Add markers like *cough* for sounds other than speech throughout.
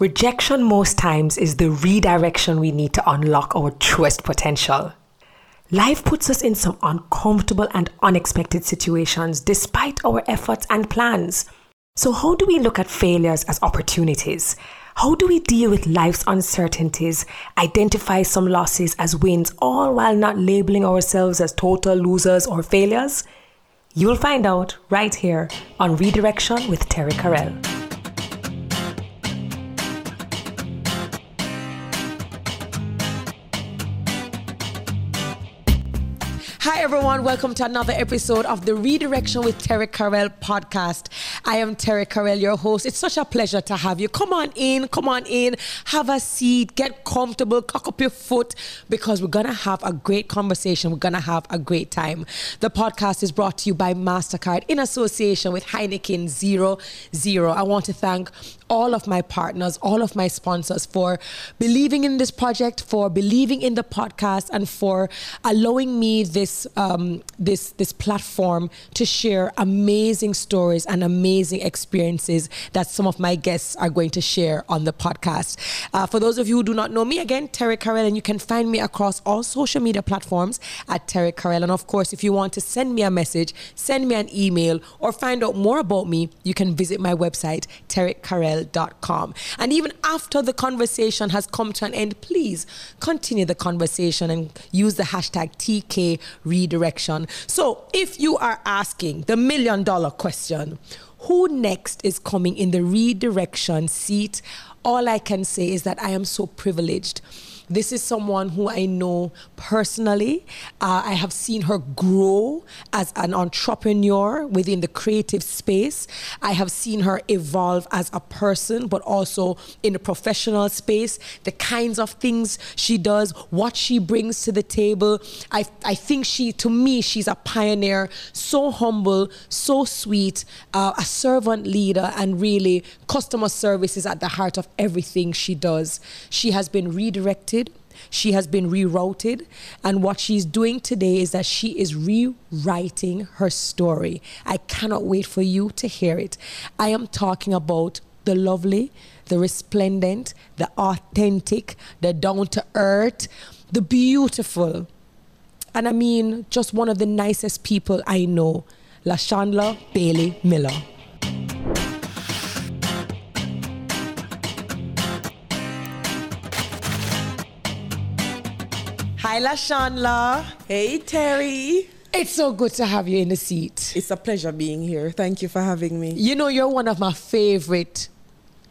Rejection most times is the redirection we need to unlock our truest potential. Life puts us in some uncomfortable and unexpected situations despite our efforts and plans. So, how do we look at failures as opportunities? How do we deal with life's uncertainties, identify some losses as wins, all while not labeling ourselves as total losers or failures? You'll find out right here on Redirection with Terri-Karelle. Hi, everyone. Welcome to another episode of the Redirection with Terri-Karelle podcast. I am Terri-Karelle, your host. It's such a pleasure to have you. Come on in, come on in, have a seat, get comfortable, cock up your foot, because we're going to have a great conversation. We're going to have a great time. The podcast is brought to you by MasterCard in association with Heineken Zero Zero. I want to thank all of my partners, all of my sponsors for believing in this project, for believing in the podcast, and for allowing me this um, this this platform to share amazing stories and amazing experiences that some of my guests are going to share on the podcast. Uh, for those of you who do not know me, again, Terri-Karelle, and you can find me across all social media platforms at Terri-Karelle. And of course, if you want to send me a message, send me an email, or find out more about me, you can visit my website, Terri-Karelle gmail.com. And even after the conversation has come to an end, please continue the conversation and use the hashtag TK redirection. So if you are asking the million dollar question, who next is coming in the redirection seat? All I can say is that I am so privileged this is someone who I know personally. Uh, I have seen her grow as an entrepreneur within the creative space. I have seen her evolve as a person, but also in the professional space, the kinds of things she does, what she brings to the table. I, I think she, to me, she's a pioneer, so humble, so sweet, uh, a servant leader, and really customer service is at the heart of everything she does. She has been redirected she has been rerouted. And what she's doing today is that she is rewriting her story. I cannot wait for you to hear it. I am talking about the lovely, the resplendent, the authentic, the down to earth, the beautiful. And I mean, just one of the nicest people I know, LaShondra Bailey Miller. Hi, Lashawndla. Hey, Terri. It's so good to have you in the seat. It's a pleasure being here. Thank you for having me. You know, you're one of my favorite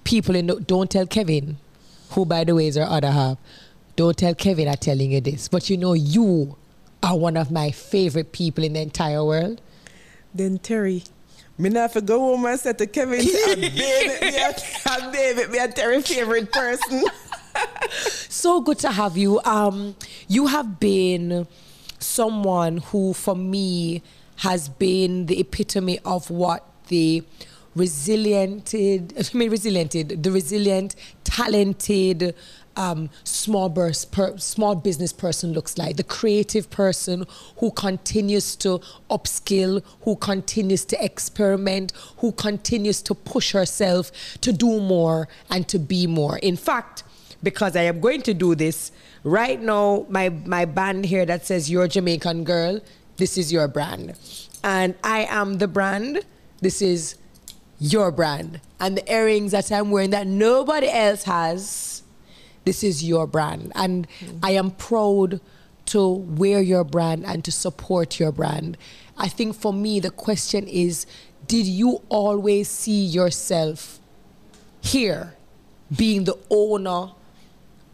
people in the, Don't Tell Kevin, who, by the way, is our other half. Don't tell Kevin I'm telling you this, but you know, you are one of my favorite people in the entire world. Then, Terri, me not to go home and say to Kevin, I'm *laughs* baby, me, I'm baby, me a Terri favorite person. So good to have you. Um, you have been someone who, for me, has been the epitome of what the resiliented, *laughs* I mean, resiliented, the resilient, talented, um, small burst per, small business person looks like the creative person who continues to upskill who continues to experiment who continues to push herself to do more and to be more in fact because I am going to do this. Right now, my, my band here that says Your Jamaican Girl, this is your brand. And I am the brand, this is your brand. And the earrings that I'm wearing that nobody else has, this is your brand. And mm-hmm. I am proud to wear your brand and to support your brand. I think for me, the question is did you always see yourself here being the owner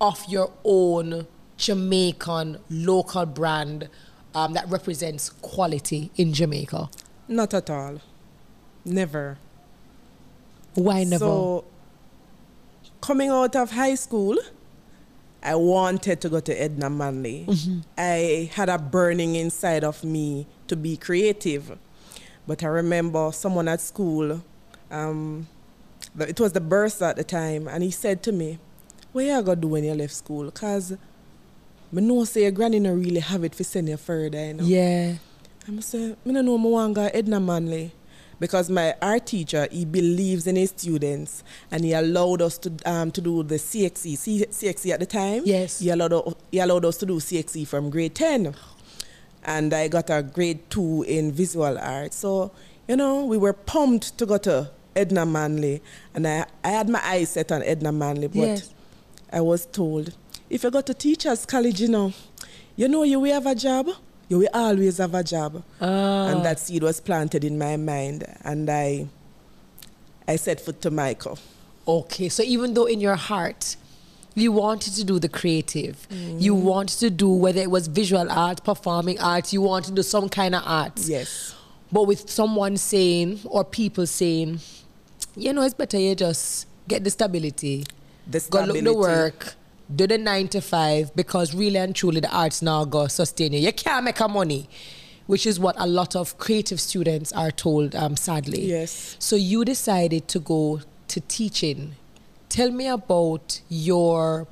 of your own Jamaican local brand um, that represents quality in Jamaica? Not at all. Never. Why never? So, coming out of high school, I wanted to go to Edna Manley. Mm-hmm. I had a burning inside of me to be creative. But I remember someone at school, um, it was the bursar at the time, and he said to me, what you gonna do when you left school? Because I know say your granny don't really have it for send you further, you know? Yeah. I'm say, I don't know I want to go Edna Manley. because my art teacher he believes in his students and he allowed us to um, to do the CXC C- CXC at the time. Yes. He allowed he allowed us to do CXC from grade ten, and I got a grade two in visual art. So you know we were pumped to go to Edna Manley, and I I had my eyes set on Edna Manley, but Yes. I was told if you go to teachers college, you know, you know you will have a job. You will always have a job Ah. and that seed was planted in my mind and i i set foot to Mico Okay, so even though in your heart you wanted to do the creative, you Mm. wanted to do whether it was visual art, performing arts, you wanted to do some kind of art. yes But with someone saying or people saying, you know, it's better you just get the stability, the go stability look the work, do the nine to five, because really and truly the arts now go sustain you. You can't make a money, which is what a lot of creative students are told, um, sadly. Yes. So you decided to go to teaching. Tell me about your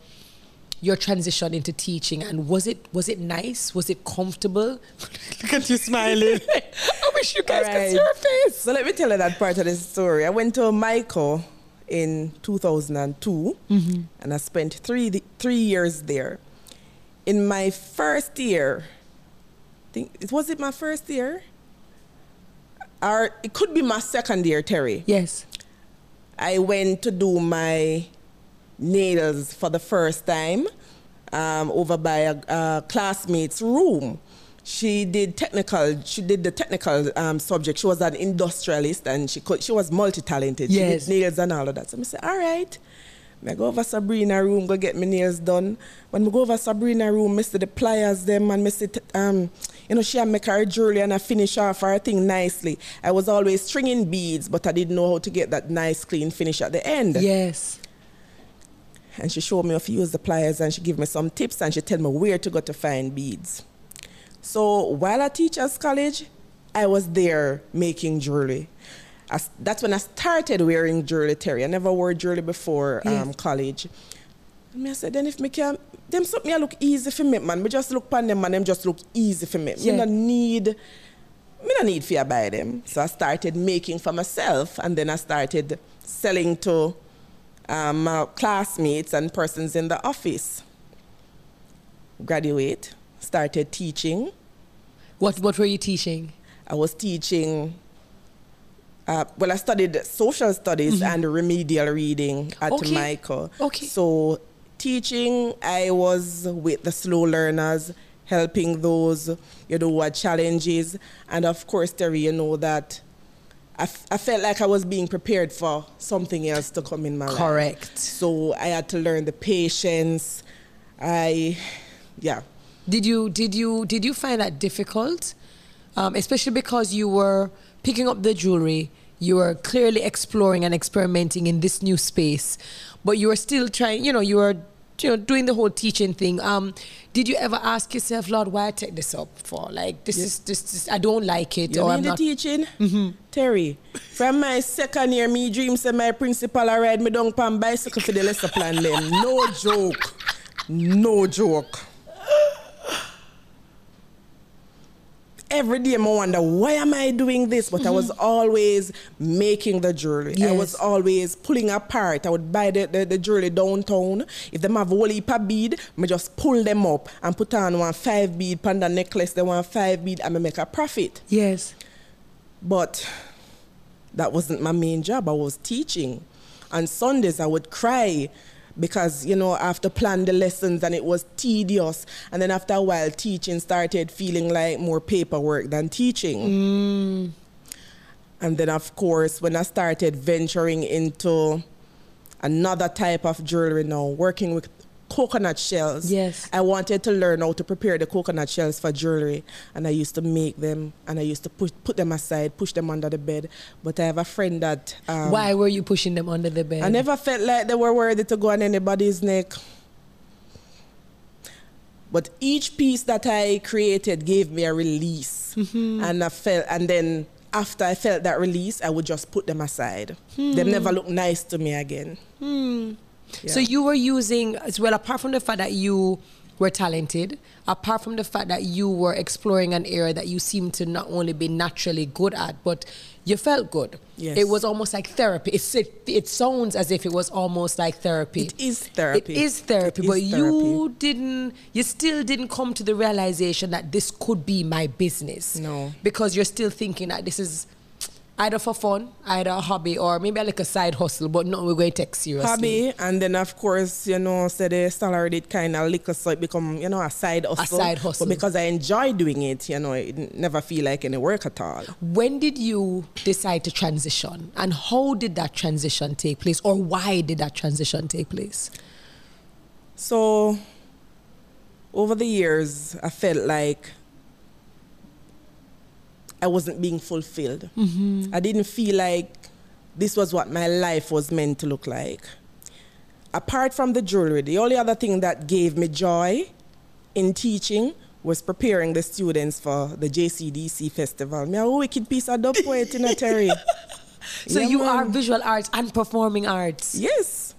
your transition into teaching and was it was it nice? Was it comfortable? *laughs* Look at you smiling. *laughs* I wish you guys could see your face. so let me tell you that part of the story i went to Mico in 2002 Mm-hmm. and i spent three three years there in my first year I think it was it my first year or it could be my second year Terri Yes. I went to do my nails for the first time um, over by a, a classmate's room. She did technical. She did the technical um, subject. She was an industrialist and she could, she was multi-talented. Yes. She did nails and all of that. So I said, all right. I go over Sabrina room, go get my nails done. When I go over Sabrina room, I see the pliers them and t- um, you know, she had make her jewelry and I finish off her thing nicely. I was always stringing beads, but I didn't know how to get that nice clean finish at the end. Yes. And she showed me how to use the pliers and she gave me some tips and she tell me where to go to find beads. So while I teach at teachers college, I was there making jewelry. I that's when I started wearing jewelry, Terri. I never wore jewelry before um, college. And me I said, then if me can, them something I look easy for me, man. Me just look pan them and them just look easy for me. Yeah. Me no need, me no need fear buy them. So I started making for myself and then I started selling to um, my classmates and persons in the office. Graduate, started teaching. What what were you teaching? I was teaching. Uh, well, I studied social studies and remedial reading at Okay. Mico. Okay. So, teaching, I was with the slow learners, helping those, you know, who had challenges. And of course, Terri, you know that I, f- I felt like I was being prepared for something else to come in my life. Correct. So, I had to learn the patience. I, yeah. Did you did you did you find that difficult? Um, especially because you were picking up the jewelry, you were clearly exploring and experimenting in this new space, but you were still trying. You know, you were you know doing the whole teaching thing. Um, did you ever ask yourself, Lord, why I take this up for? Like this is this, this I don't like it, You or mean I'm the not. teaching? Terri, from my second year, me dream say my principal I ride me down pan bicycle for the lesson plan them. No joke. No joke. Every day I wonder why am I doing this? But I was mm-hmm. always making the jewelry. I was always pulling apart. I would buy the, the, the jewelry downtown. If them have a whole heap of bead, I just pull them up and put on one five bead panda necklace, then one five bead, and I make a profit. Yes. But that wasn't my main job. I was teaching. On Sundays, I would cry because, you know, I have to plan the lessons and it was tedious. And then after a while, teaching started feeling like more paperwork than teaching. And then, of course, when I started venturing into another type of jewelry now, working with coconut shells. Yes. I wanted to learn how to prepare the coconut shells for jewelry, and I used to make them, and I used to push, put them aside, push them under the bed. But I have a friend that um, why were you pushing them under the bed? I never felt like they were worthy to go on anybody's neck. But each piece that I created gave me a release, mm-hmm. and I felt, and then after I felt that release, I would just put them aside. Hmm. They never look nice to me again. Hmm. So you were using as well, apart from the fact that you were talented, apart from the fact that you were exploring an area that you seemed to not only be naturally good at, but you felt good. Yes. It was almost like therapy. It's, it, it sounds as if it was almost like therapy. It is therapy. It is therapy, It but is you didn't, you still didn't come to the realization that this could be my business. No. Because you're still thinking that this is either for fun, either a hobby, or maybe like a side hustle, but no, we're going to take seriously. hobby and then of course you know so the salary did kind of lick so it become you know a side hustle A side hustle. but because i enjoy doing it you know it never feel like any work at all When did you decide to transition, and how did that transition take place, or why did that transition take place? so over the years i felt like i wasn't being fulfilled i didn't feel like this was what my life was meant to look like apart from the jewelry the only other thing that gave me joy in teaching was preparing the students for the JCDC festival. Me a wicked piece of dub poet in a Terri. *laughs* So Yeah, you man. are visual arts and performing arts. Yes.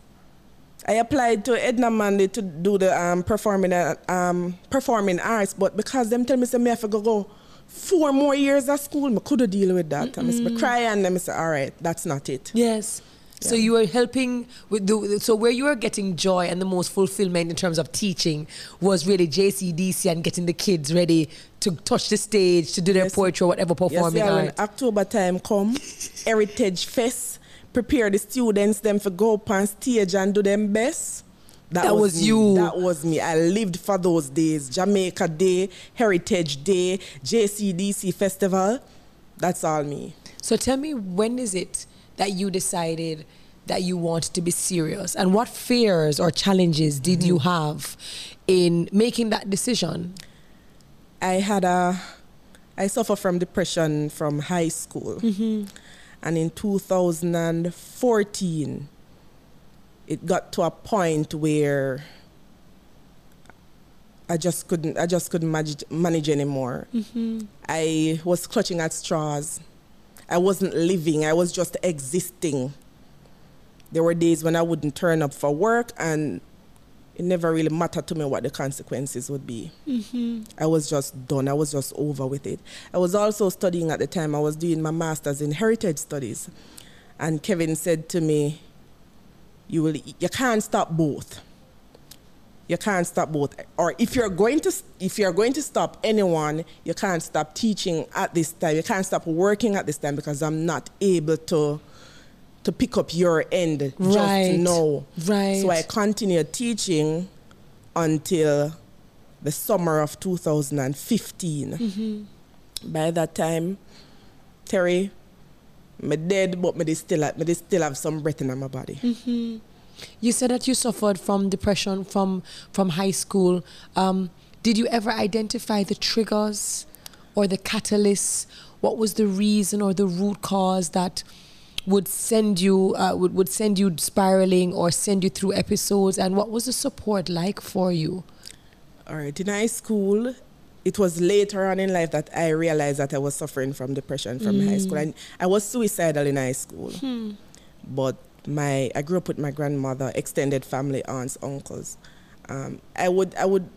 I applied to Edna Manley to do the um, performing uh, um, performing arts, but because them tell me say me have to go, go four more years at school, me could have deal with that. And I cry and then I say, all right, that's not it. Yes. So you were helping with the so where you were getting joy and the most fulfillment in terms of teaching was really JCDC and getting the kids ready to touch the stage to do their Yes. poetry or whatever performing yes, yeah, when. October time come, Heritage Fest, prepare the students them for go up on stage and do them best. That was me. you. That was me. I lived for those days. Jamaica Day, Heritage Day, JCDC Festival. That's all me. So tell me when is it that you decided that you wanted to be serious and what fears or challenges did you Mm-hmm. have in making that decision? I had a, I suffer from depression from high school, and in 2014, it got to a point where I just couldn't, I just couldn't manage, manage anymore. Mm-hmm. I was clutching at straws. I wasn't living. I was just existing. There were days when I wouldn't turn up for work, and it never really mattered to me what the consequences would be. Mm-hmm. I was just done. I was just over with it. I was also studying at the time. I was doing my master's in heritage studies, and Kevin said to me, "You will. You can't stop both. You can't stop both. Or if you're going to, if you're going to stop anyone, you can't stop teaching at this time. You can't stop working at this time because I'm not able to." To pick up your end Right. just now. Right. So I continued teaching until the summer of 2015. Mm-hmm. By that time, Terry, me dead, but me still, me dey still have some breath in my body. You said that you suffered from depression from from high school. Um, did you ever identify the triggers or the catalysts? What was the reason or the root cause that would send you uh, would, would send you spiraling or send you through episodes? And what was the support like for you? All right, in high school, it was later on in life that I realized that I was suffering from depression from high mm. school. And I was suicidal in high school. Hmm. But my I grew up with my grandmother, extended family, aunts, uncles. Um, I would I would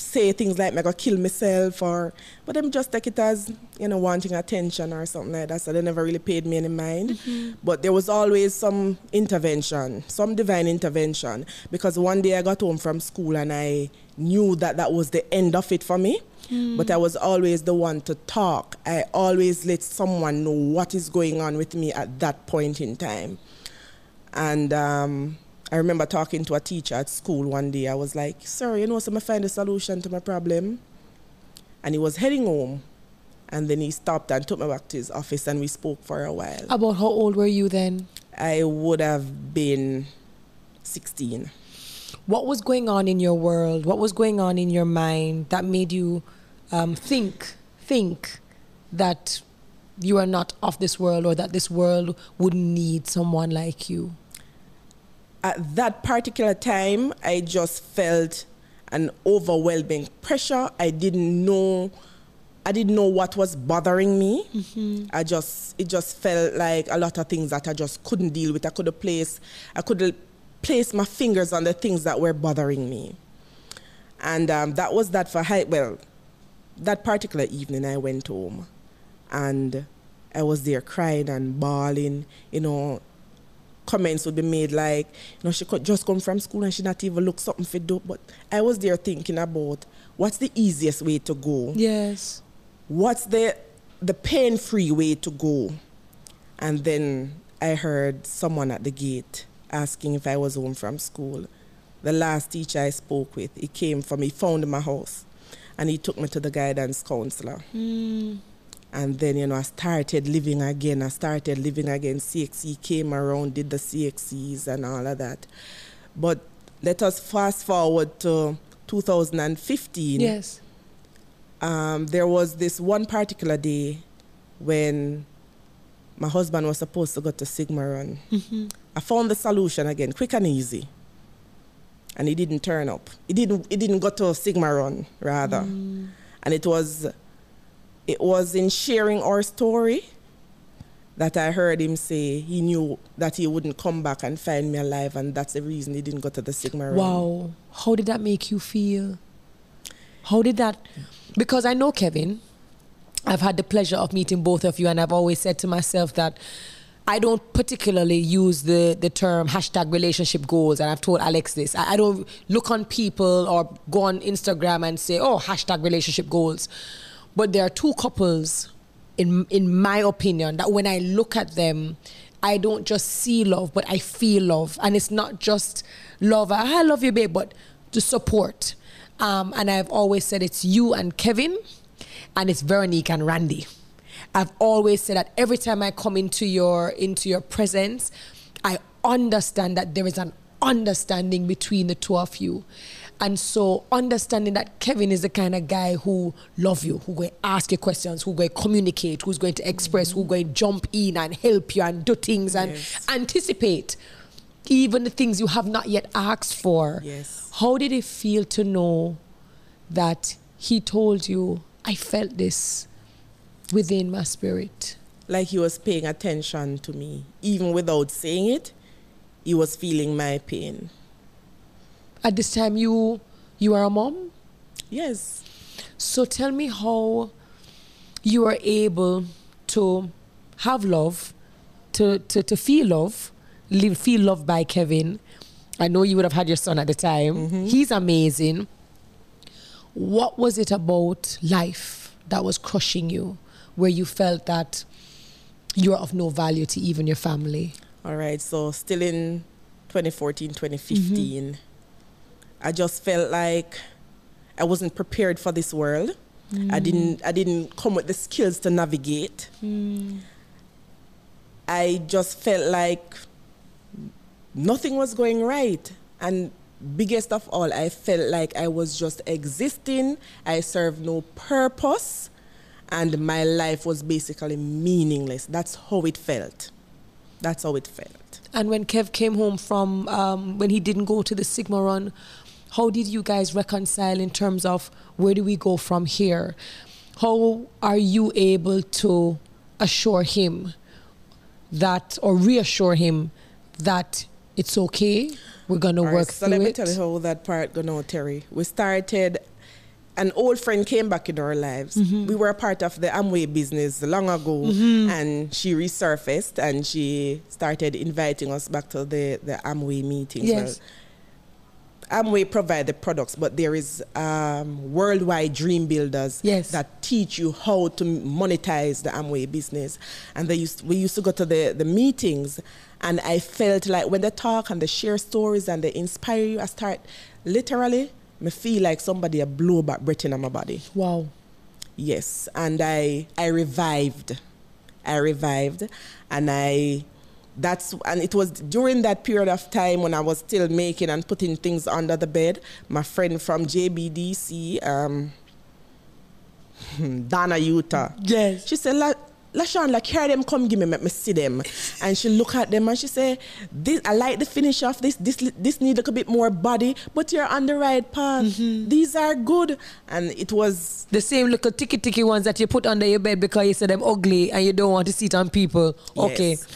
say things like I go kill myself or but them just take it as, you know, wanting attention or something like that. So they never really paid me any mind. Mm-hmm. But there was always some intervention, some divine intervention. Because one day I got home from school and I knew that that was the end of it for me. But I was always the one to talk. I always let someone know what is going on with me at that point in time. And um, I remember talking to a teacher at school one day. I was like, Sir, you know, so I find a solution to my problem. And he was heading home. And then he stopped and took me back to his office and we spoke for a while. About how old were you then? I would have been 16. What was going on in your world? What was going on in your mind that made you um, think think that you are not of this world or that this world would need someone like you? At that particular time, I just felt an overwhelming pressure. I didn't know I didn't know what was bothering me. I just it just felt like a lot of things that I just couldn't deal with. I couldn't place I couldn't place my fingers on the things that were bothering me. And um, that was that for high. Well, that particular evening, I went home, and I was there crying and bawling. You know, comments would be made like, you know, she could just come from school and she not even look something for do. But I was there thinking about what's the easiest way to go. Yes. What's the the pain free way to go? And then I heard someone at the gate asking if I was home from school. The last teacher I spoke with, he came from, he found my house and he took me to the guidance counselor. Mm. And then, you know, I started living again. I started living again. CXC came around, did the CXCs and all of that. But let us fast forward to 2015. Yes. Um, there was this one particular day when my husband was supposed to go to Sigma Run. Mm-hmm. I found the solution again, quick and easy. And he didn't turn up. He didn't he didn't go to Sigma Run rather. Mm. And it was it was in sharing our story that I heard him say he knew that he wouldn't come back and find me alive and that's the reason he didn't go to the Sigma Run. Wow. How did that make you feel? How did that? Because I know Kevin. I've had the pleasure of meeting both of you, and I've always said to myself that I don't particularly use the, the term hashtag relationship goals. And I've told Alex this. I, I don't look on people or go on Instagram and say, oh, hashtag relationship goals. But there are two couples, in, in my opinion, that when I look at them, I don't just see love, but I feel love. And it's not just love, I love you, babe, but the support. Um, and I've always said it's you and Kevin, and it's Veronique and Randy. I've always said that every time I come into your into your presence, I understand that there is an understanding between the two of you. And so understanding that Kevin is the kind of guy who love you, who going to ask you questions, who going to communicate, who's going to express, who going to jump in and help you and do things and Yes. anticipate even the things you have not yet asked for. Yes. How did it feel to know that he told you, I felt this within my spirit? like he was paying attention to me. Even without saying it, he was feeling my pain. At this time, you you are a mom. Yes. So tell me how you are able to have love, to to, to feel love, live, feel loved by Kevin. I know you would have had your son at the time. Mm-hmm. He's amazing. What was it about life that was crushing you, where you felt that you're of no value to even your family? All right. So still in 2014, 2015, mm-hmm. I just felt like I wasn't prepared for this world. I mm. didn't I didn't come with the skills to navigate. Mm. I just felt like nothing was going right. And biggest of all, I felt like I was just existing. I served no purpose. And my life was basically meaningless. That's how it felt. That's how it felt. And when Kev came home from um, when he didn't go to the Sigma run, how did you guys reconcile in terms of where do we go from here? How are you able to assure him that or reassure him that it's okay? We're gonna All right, work so through let me it. tell you how that part go now, Terri. We started. An old friend came back in our lives. Mm-hmm. We were a part of the Amway business long ago, and she resurfaced and she started inviting us back to the, the Amway meetings. Yes. Well, Amway provide the products, but there is um, worldwide dream builders Yes. that teach you how to monetize the Amway business. And they used, we used to go to the, the meetings, and I felt like when they talk and they share stories and they inspire you, I start literally, me feel like somebody a blow back breath in my body. Wow. Yes, and I I revived. I revived, and I that's and it was during that period of time when I was still making and putting things under the bed. My friend from JBDC, um, *laughs* Donna Utah. Yes. She said, La, LaShawn, like, hear them come give me, make me see them. And she look at them and she say, this, I like the finish of this. This this need a little bit more body, but you're on the right path. Mm-hmm. These are good. And it was The same little ticky ticky ones that you put under your bed because you said them ugly and you don't want to see it on people. Okay. Yes.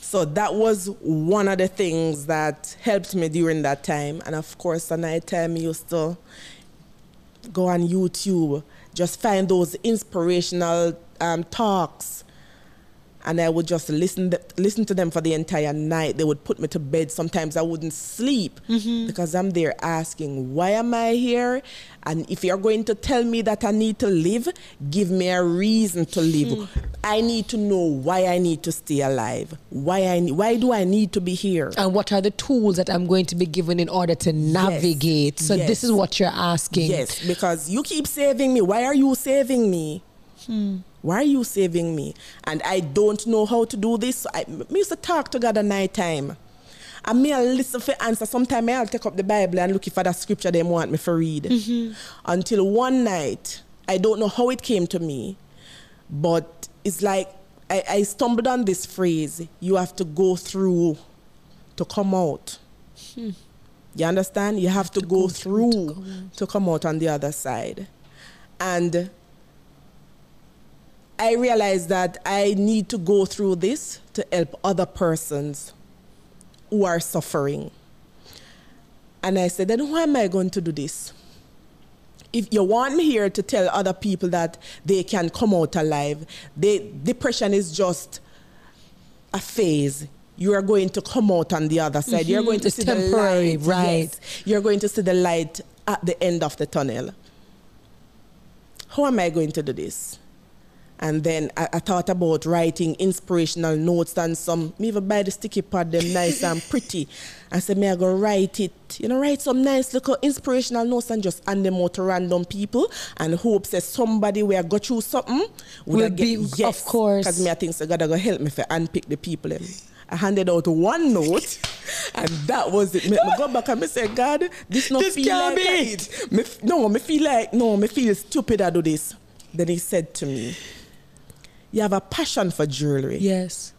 So that was one of the things that helped me during that time. And of course, the night time you still go on YouTube, just find those inspirational um, talks and I would just listen th- listen to them for the entire night. They would put me to bed. Sometimes I wouldn't sleep Mm-hmm. because I'm there asking, "Why am I here?" And if you're going to tell me that I need to live, give me a reason to live. Hmm. I need to know why I need to stay alive. Why I ne- why do I need to be here? And what are the tools that I'm going to be given in order to navigate? So Yes. this is what you're asking. Yes, because you keep saving me. Why are you saving me? Hmm. Why are you saving me? And I don't know how to do this. So I me used to talk to God at night time. And me I listen for answer. Sometimes I'll take up the Bible and look for the scripture they want me to read. Mm-hmm. Until one night, I don't know how it came to me, but it's like I, I stumbled on this phrase, you have to go through to come out. You understand? You have to, go, go through through, to come to come out on the other side. And I realized that I need to go through this to help other persons who are suffering. And I said, then why am I going to do this? If you want me here to tell other people that they can come out alive, they, depression is just a phase. You are going to come out on the other side. You're mm-hmm. going to It's see temporary, the light. right. Yes. You're going to see the light at the end of the tunnel. How am I going to do this? And then I, I thought about writing inspirational notes and some, me even buy the sticky pad, them nice and pretty. I said, me I go write it, you know, write some nice little inspirational notes and just hand them out to random people and hope that somebody where go through something would Will I get, be- of course. Because me I think so God go help me for unpick the people. Them. I handed out one note and that was it. Me, me go back and me say, God, this not This feel can't like be I- it. Me, no, me feel like, no, me feel stupid I do this. Then he said to me, you have a passion for jewelry Yes.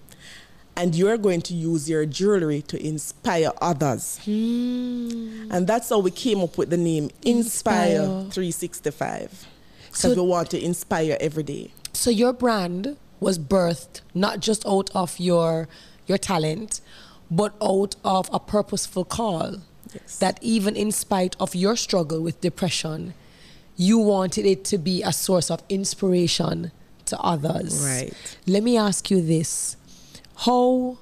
and you're going to use your jewelry to inspire others. Hmm. And that's how we came up with the name INZZPIRE, INZZPIRE. 365. Because So- we want to inspire every day. So your brand was birthed not just out of your your talent, but out of a purposeful call. Yes. That even in spite of your struggle with depression, you wanted it to be a source of inspiration to others. Right. Let me ask you this. How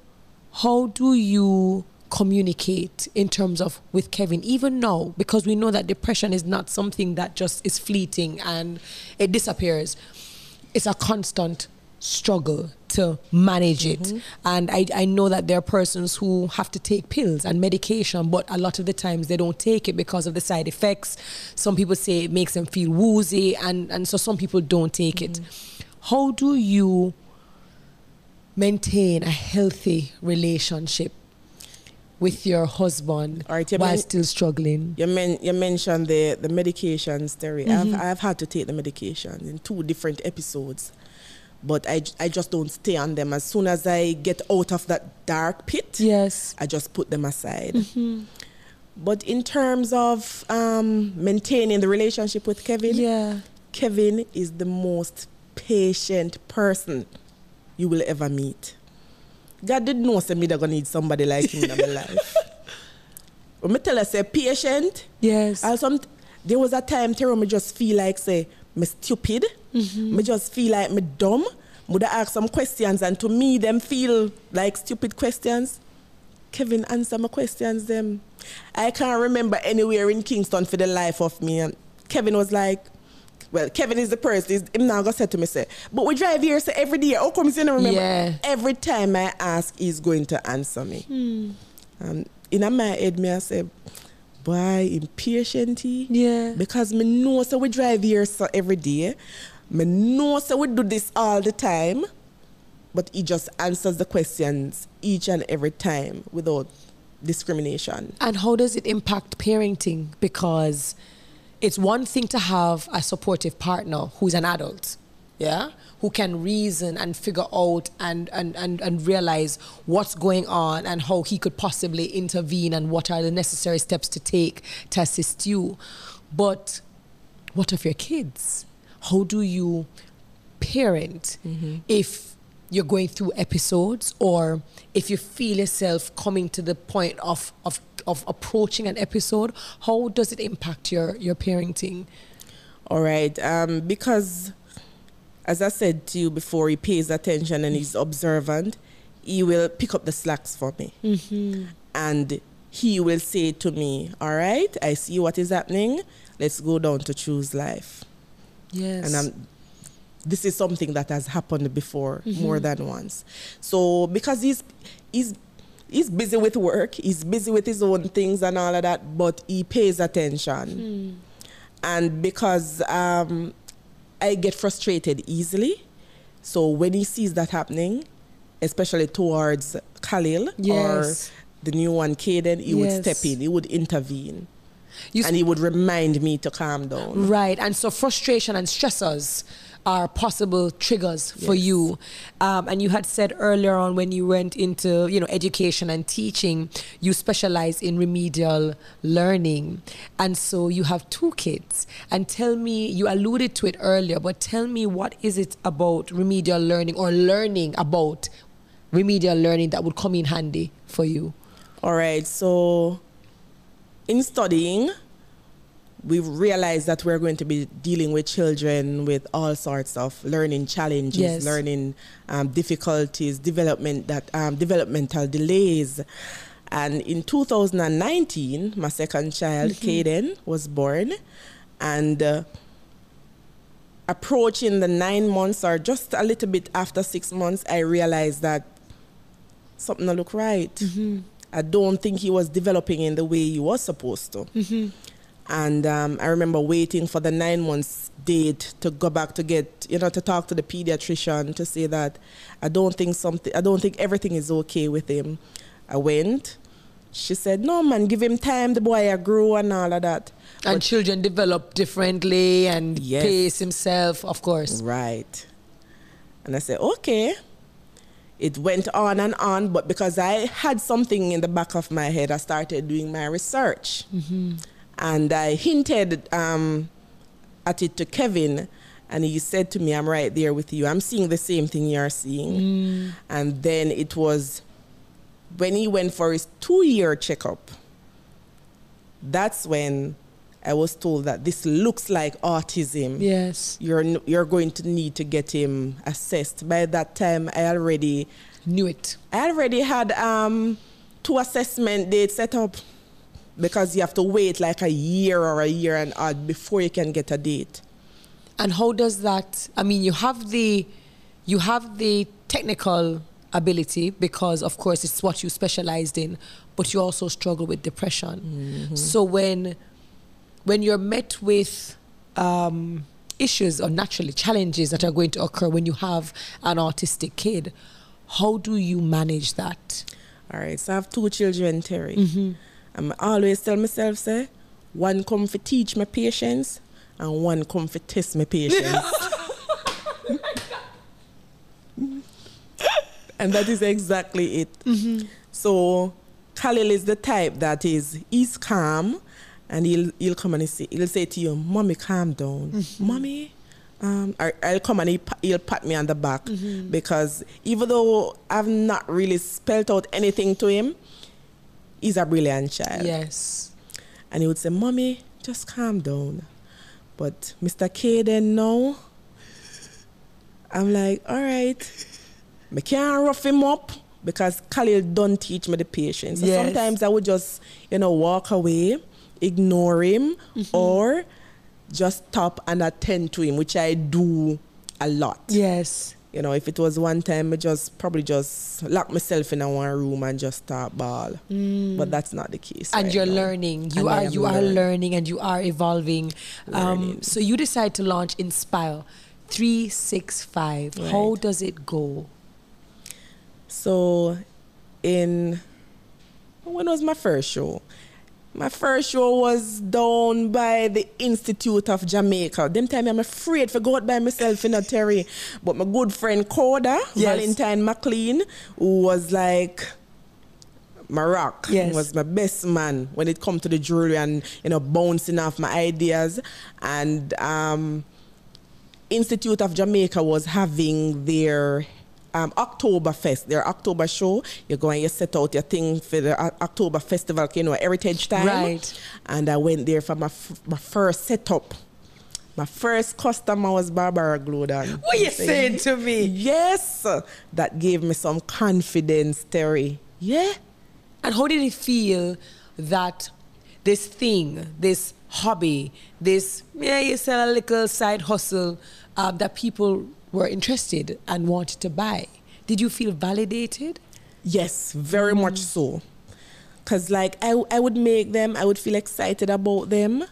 how do you communicate in terms of with Kevin? Even now because we know that depression is not something that just is fleeting and it disappears. It's a constant struggle to manage it. Mm-hmm. And I, I know that there are persons who have to take pills and medication but a lot of the times they don't take it because of the side effects. Some people say it makes them feel woozy and, and so some people don't take it mm-hmm. How do you maintain a healthy relationship with your husband All right, you while men- still struggling. You, men- you mentioned the, the medications, Terri. Mm-hmm. I've, I've had to take the medication in two different episodes, but I, I just don't stay on them. As soon as I get out of that dark pit, Yes. I just put them aside. Mm-hmm. But in terms of um, maintaining the relationship with Kevin, Yeah. Kevin is the most patient person you will ever meet. God did know say me that gonna need somebody like him in my *laughs* life. When me tell her say patient, Yes. I some there was a time Terri me just feel like say me stupid. Mm-hmm. Me just feel like me dumb. Would I ask some questions and to me them feel like stupid questions. Kevin answer my questions them. I can't remember anywhere in Kingston for the life of me. And Kevin was like, well, Kevin is the person. He's, him now gonna say to me, say, but we drive here so every day. How come you don't remember? Yeah. Every time I ask, he's going to answer me. And in my head, me I say, boy, impatient. Yeah. Because me know so we drive here so every day. Me know so we do this all the time. But he just answers the questions each and every time without discrimination. And how does it impact parenting? Because it's one thing to have a supportive partner who's an adult, yeah, who can reason and figure out and, and, and, and realize what's going on and how he could possibly intervene and what are the necessary steps to take to assist you. But what of your kids? How do you parent mm-hmm. if you're going through episodes or if you feel yourself coming to the point of, of, of approaching an episode, how does it impact your, your parenting? All right. Um, because, as I said to you before, he pays attention and he's observant. He will pick up the slacks for me. And he will say to me, All right, I see what is happening. Let's go down to choose life. Yes. And I'm, this is something that has happened before more than once. So because he's he's he's busy with work, he's busy with his own things and all of that, but he pays attention. And because um, I get frustrated easily, so when he sees that happening, especially towards Khalil Yes. or the new one, Caden, he would step in, he would intervene, You and he would remind me to calm down. Right. And so frustration and stressors are possible triggers for Yes. you. Um, and you had said earlier on when you went into, you know, education and teaching, you specialize in remedial learning. And so you have two kids. And tell me, you alluded to it earlier, but tell me what is it about remedial learning or learning about remedial learning that would come in handy for you? All right, so in studying, we realized that we're going to be dealing with children with all sorts of learning challenges, Yes. learning um, difficulties, development that um, developmental delays. And in 2019, my second child, Caden, was born, and uh, approaching the nine months or just a little bit after six months, I realized that something don't look right. I don't think he was developing in the way he was supposed to. And um, I remember waiting for the nine months date to go back to get, you know, to talk to the pediatrician to say that I don't think something, I don't think everything is okay with him. I went. She said, "No, man, give him time. The boy I grew and all of that." And children develop differently and Yes. pace himself, of course. Right. And I said, okay. It went on and on, but because I had something in the back of my head, I started doing my research. And I hinted um, at it to Kevin, and he said to me, I'm right there with you. I'm seeing the same thing you're seeing. And then it was when he went for his two year checkup, that's when I was told that this looks like autism Yes. you're you're going to need to get him assessed. By that time, I already Knew it. I already had um, two assessment dates set up because you have to wait like a year or a year and odd before you can get a date. And how does that? I mean, you have the, you have the technical ability because, of course, it's what you specialized in, but you also struggle with depression. So when, when you're met with um, issues or naturally challenges that are going to occur when you have an autistic kid, how do you manage that? All right, so I have two children, Terri. I'm always tell myself, say, one come for teach my patience and one come for test my patience. *laughs* *laughs* and that is exactly it. Mm-hmm. So Khalil is the type that is he's calm and he'll he'll come and he'll say, he'll say to you, Mommy, calm down. Mm-hmm. Mommy, um, or I'll come and he, he'll pat me on the back mm-hmm. because even though I've not really spelled out anything to him, he's a brilliant child. Yes. And he would say, Mommy, just calm down. But Mr. Caden, no. I'm like, all right. I can't rough him up because Khalil don't teach me the patience. So Yes. sometimes I would just, you know, walk away, ignore him, mm-hmm. or just stop and attend to him, which I do a lot. Yes. You know, if it was one time, I just probably just lock myself in a one room and just start ball. But that's not the case. and right you're now. learning you And are you are learning. learning and you are evolving um, so you decide to launch INZZPIRE 365 how does it go So, in when was my first show? My first show was down by the Institute of Jamaica. Them time I'm afraid to go out by myself in a Terri. But my good friend Coda, Yes. Valentine McLean, who was like my rock, Yes. was my best man when it come to the jewelry and you know bouncing off my ideas. And um, Institute of Jamaica was having their um, October Fest, their October show. You're going, you set out your thing for the O- October Festival, you know, Heritage Time. Right. And I went there for my, f- my first setup. My first customer was Barbara Gloudon. What you saying to me? Yes, that gave me some confidence, Terri. Yeah. And how did it feel that this thing, this hobby, this, yeah, you sell a little side hustle um, that people were interested and wanted to buy? Did you feel validated? Yes, very mm. much so. Because, like, I, I would make them, I would feel excited about them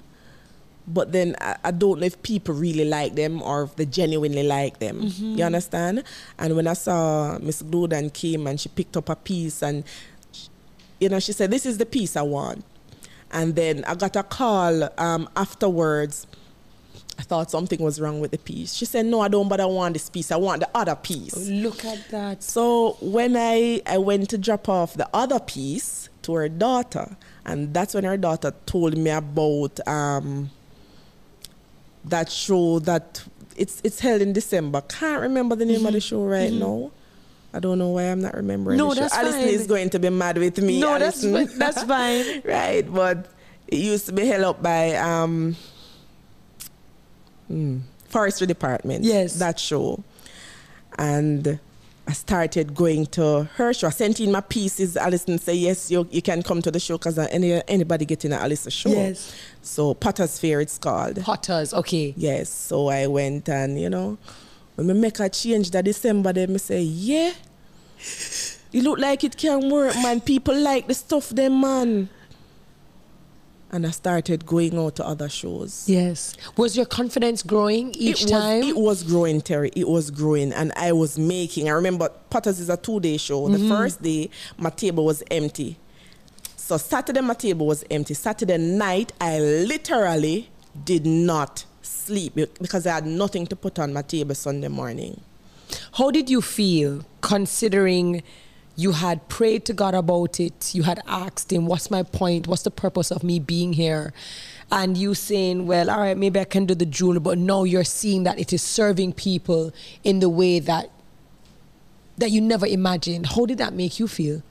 but then I, I, don't know if people really like them or if they genuinely like them. Mm-hmm. You understand? And when I saw Miss Gloudon came and she picked up a piece and you know she said, "This is the piece I want," and then I got a call um, afterwards. I thought something was wrong with the piece. She said, "No, I don't, but I want this piece. I want the other piece." Look at that. So when I I went to drop off the other piece to her daughter, and that's when her daughter told me about. Um, that show that it's it's held in December. Can't remember the name mm-hmm. of the mm-hmm. show right mm-hmm. now. I don't know why I'm not remembering. No, that's Alison fine. is going to be mad with me. No, that's that's *laughs* fine. right, but it used to be held up by um, hmm, forestry department. Yes, that show, and I started going to her show. I sent in my pieces. Alison said, yes, you, you can come to the show because any, anybody getting an Alice show. Yes. So Potter's Fair, it's called. Potter's, okay. Yes. So I went and, you know, when we make a change that December, then I say, yeah, *laughs* it look like it can work, man. People like the stuff, them, man and I started going out to other shows. Yes. Was your confidence growing each it time? Was, it was growing, Terri. It was growing. And I was making, I remember Potters is a two day show. Mm-hmm. The first day, my table was empty. So Saturday, my table was empty. Saturday night, I literally did not sleep because I had nothing to put on my table Sunday morning. How did you feel considering? You had prayed to God about it. You had asked Him, What's my point? What's the purpose of me being here? And you saying, Well, all right, maybe I can do the jewelry, but no, you're seeing that it is serving people in the way that that you never imagined. How did that make you feel?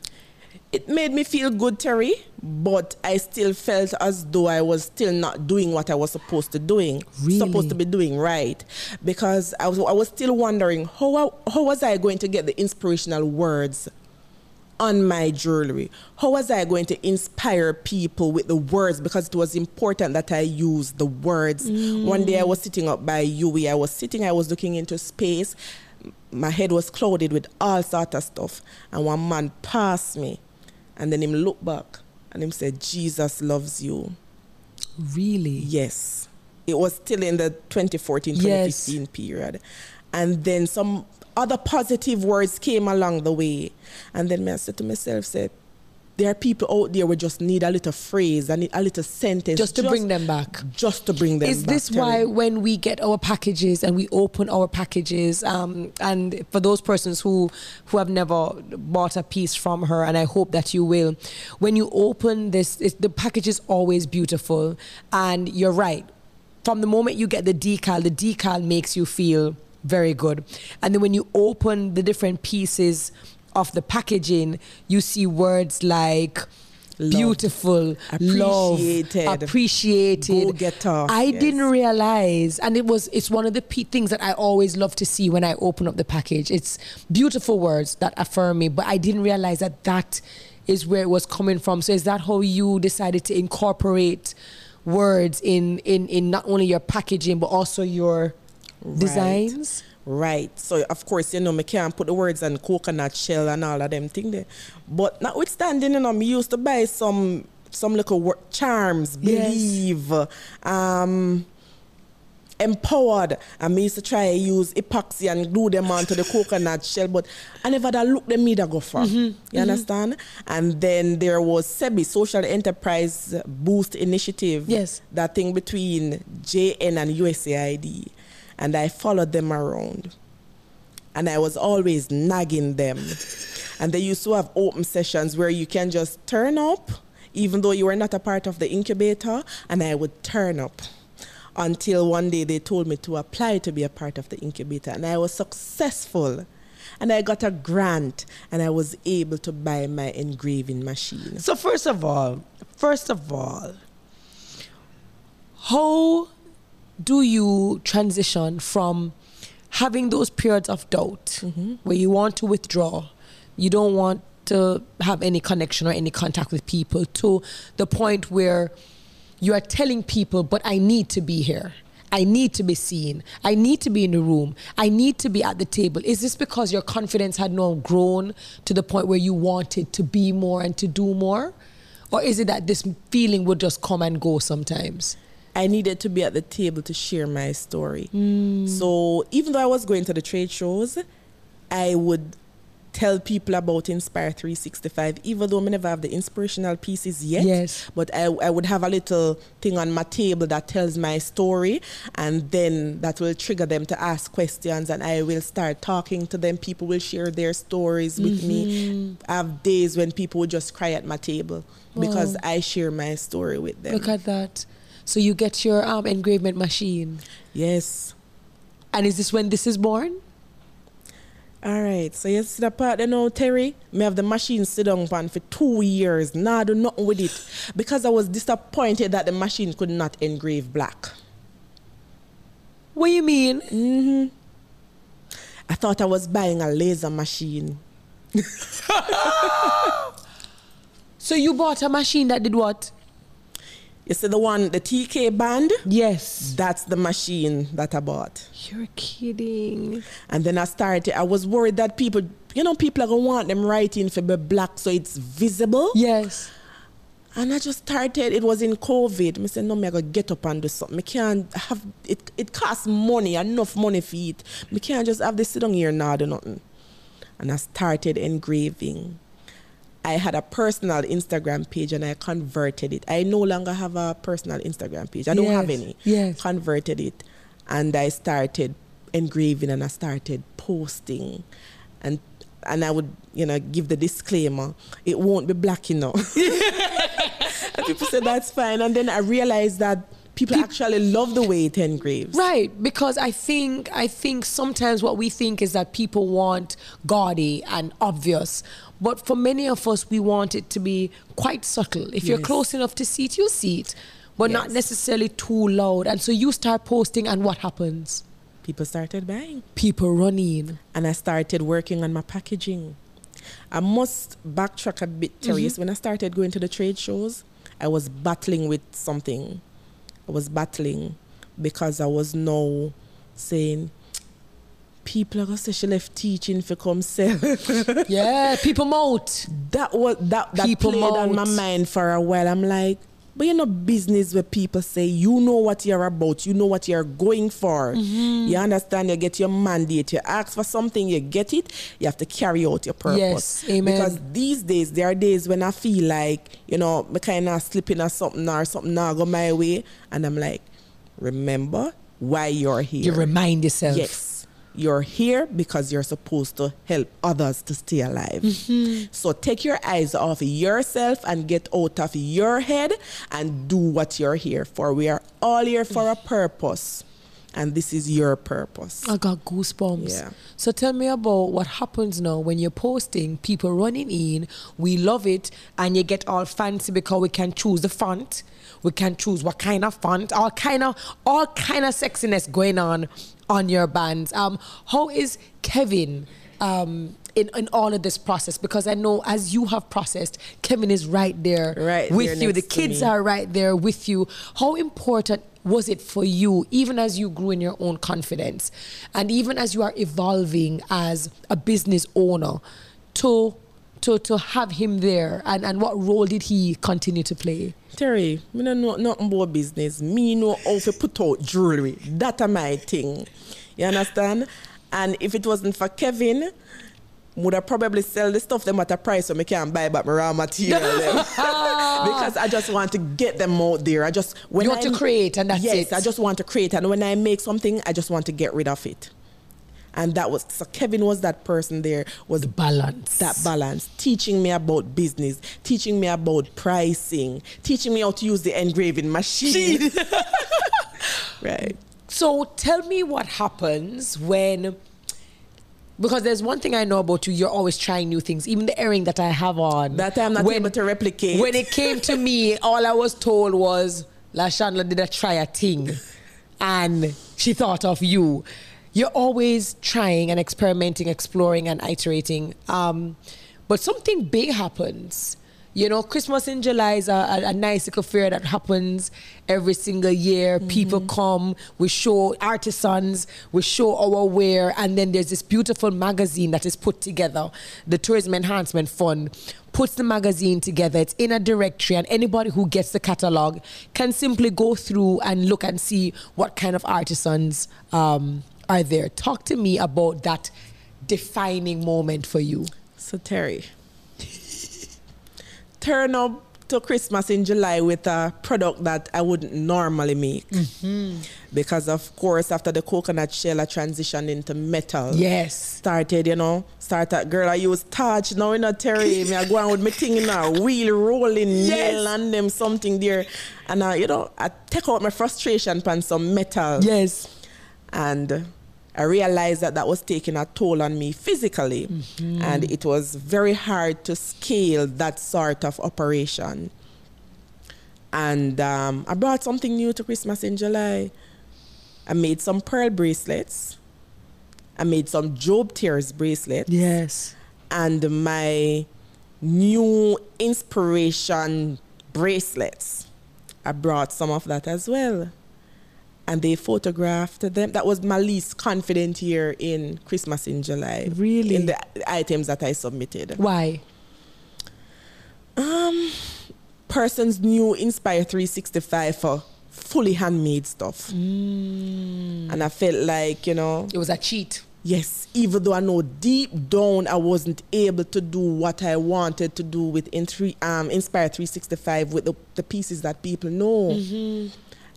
It made me feel good, Terri, but I still felt as though I was still not doing what I was supposed to doing, really? supposed to be doing right, because I was I was still wondering how how was I going to get the inspirational words on my jewelry? How was I going to inspire people with the words? Because it was important that I use the words. Mm. One day I was sitting up by Yui. I was sitting, I was looking into space. My head was clouded with all sort of stuff. And one man passed me. And then him looked back and him said, Jesus loves you. Really? Yes. It was still in the 2014, 2015 yes. period. And then some other positive words came along the way. And then I said to myself, said, there are people out there who just need a little phrase, and a little sentence. Just to just, bring them back. Just to bring them Is back. Is this why when we get our packages and we open our packages, um, and for those persons who, who have never bought a piece from her, and I hope that you will, when you open this, the package is always beautiful. And you're right. From the moment you get the decal, the decal makes you feel very good. And then when you open the different pieces of the packaging, you see words like Love. beautiful, appreciated, love, appreciated. Go getter. I yes. didn't realize, and it was it's one of the p- things that I always love to see when I open up the package. It's beautiful words that affirm me, but I didn't realize that that is where it was coming from. So is that how you decided to incorporate words in in in not only your packaging but also your. Designs. Right. So of course, you know, me can't put the words on coconut shell and all of them thing there. But notwithstanding, you know, me used to buy some some little wor- charms, believe, yes. um, empowered. And me used to try to use epoxy and glue them onto the coconut *laughs* shell, but I never that look them me that go for. Mm-hmm. You mm-hmm. understand? And then there was SEBI, Social Enterprise Boost Initiative. Yes. That thing between JN and USAID and I followed them around. And I was always nagging them. And they used to have open sessions where you can just turn up, even though you were not a part of the incubator, and I would turn up. Until one day they told me to apply to be a part of the incubator, and I was successful and I got a grant and I was able to buy my engraving machine. So first of all, first of all, how do you transition from having those periods of doubt Mm-hmm. where you want to withdraw, you don't want to have any connection or any contact with people, to the point where you are telling people, but I need to be here. I need to be seen. I need to be in the room. I need to be at the table. Is this because your confidence had now grown to the point where you wanted to be more and to do more? Or is it that this feeling would just come and go sometimes? I needed to be at the table to share my story. Mm. So even though I was going to the trade shows, I would tell people about INZZPIRE 365, even though I never have the inspirational pieces yet. Yes. But I, I would have a little thing on my table that tells my story, and then that will trigger them to ask questions, and I will start talking to them. People will share their stories with me. Mm-hmm. I have days when people would just cry at my table because I share my story with them. Look at that. So you get your um, engravement machine. Yes. And is this when this is born? All right. So you see the part you know, Terri? Me have the machine sit down pan for two years. Nah, do nothing with it. Because I was disappointed that the machine could not engrave black. What you mean? Mhm. I thought I was buying a laser machine. *laughs* So you bought a machine that did what? You see the one, the TK band? Yes. That's the machine that I bought. You're kidding. And then I started, I was worried that people, you know, people are going to want them writing for be black so it's visible. Yes. And I just started, it was in COVID. I said, no, me I gotta get up and do something. I can't have, it, it costs money, enough money for it. I can't just have this sit down here now do nothing. And I started engraving. I had a personal Instagram page and I converted it. I no longer have a personal Instagram page. I don't have any. yes. Converted it. And I started engraving and I started posting. And and I would, you know, give the disclaimer, it won't be black enough. *laughs* and people said that's fine. And then I realized that people actually love the way it engraves. Right, because I think I think sometimes what we think is that people want gaudy and obvious, but for many of us we want it to be quite subtle. If you're close enough to see it, you'll see it, but not necessarily too loud. And so you start posting, and what happens? People started buying. People running. and I started working on my packaging. I must backtrack a bit, mm-hmm. Terri. When I started going to the trade shows, I was battling with something. I was battling because I was now saying, people are gonna say she left teaching for come sell. *laughs* Yeah, people moat. that was that that People played on my mind for a while. I'm like, but you know, business where people say you know what you're about, you know what you're going for. Mm-hmm. You understand? You get your mandate. You ask for something, you get it. You have to carry out your purpose. Yes, amen. Because these days there are days when I feel like you know, me kind of slipping or something or something not go my way, and I'm like, remember why you're here. You remind yourself. Yes. You're here because you're supposed to help others to stay alive. Mm-hmm. So take your eyes off yourself and get out of your head and do what you're here for. We are all here for a purpose. And this is your purpose. I got goosebumps. Yeah. So tell me about what happens now when you're posting, people running in, we love it, and you get all fancy because we can choose the font, we can choose what kind of font, all kind of all kind of sexiness going on on your bands. Um, how is Kevin um in, in all of this process? Because I know as you have processed, Kevin is right there Right with there you. The kids are right there with you. How important was it for you, even as you grew in your own confidence, and even as you are evolving as a business owner, to to to have him there, and and what role did he continue to play? Terri, me don't know nothing about business. Me know how to put out jewelry. That are my thing. You understand? And if it wasn't for Kevin, would I probably sell the stuff them at a price so me can't buy back my raw material *laughs* ah. because I just want to get them out there. I just when You want I, to create and that's yes, it. I just want to create and when I make something, I just want to get rid of it. And that was so Kevin was that person there was Balance. that balance, teaching me about business, teaching me about pricing, teaching me how to use the engraving machine. *laughs* *laughs* right. So tell me what happens when because there's one thing I know about you, you're always trying new things. Even the earring that I have on. That I'm not able to replicate. When it came to me, *laughs* all I was told was Lashawndla did a try a thing. and she thought of you. You're always trying and experimenting, exploring and iterating. Um, but something big happens. You know, Christmas in July is a, a, a nice little fair that happens every single year. Mm-hmm. People come, we show artisans, we show our wear, and then there's this beautiful magazine that is put together, the Tourism Enhancement Fund puts the magazine together. It's in a directory, and anybody who gets the catalog can simply go through and look and see what kind of artisans um, are there. Talk to me about that defining moment for you. So, Terri, turn up to Christmas in July with a product that I wouldn't normally make. Mm-hmm. Because, of course, after the coconut shell, I transitioned into metal. Yes. Started, you know, started, girl, I use touch, now in a Terri, me I go on with my thing in a wheel rolling, yes. nail and them something there. And, I, you know, I take out my frustration upon some metal. Yes. And I realized that that was taking a toll on me physically, mm-hmm. and it was very hard to scale that sort of operation. And um, I brought something new to Christmas in July. I made some pearl bracelets. I made some Job Tears bracelets. Yes. And my new inspiration bracelets. I brought some of that as well and they photographed them. That was my least confident year in Christmas in July. Really? In the items that I submitted. Why? Um, persons knew INZZPIRE 365 for fully handmade stuff. Mm. And I felt like, you know. It was a cheat. Yes, even though I know deep down I wasn't able to do what I wanted to do with in three, um, INZZPIRE 365 with the, the pieces that people know. Mm-hmm.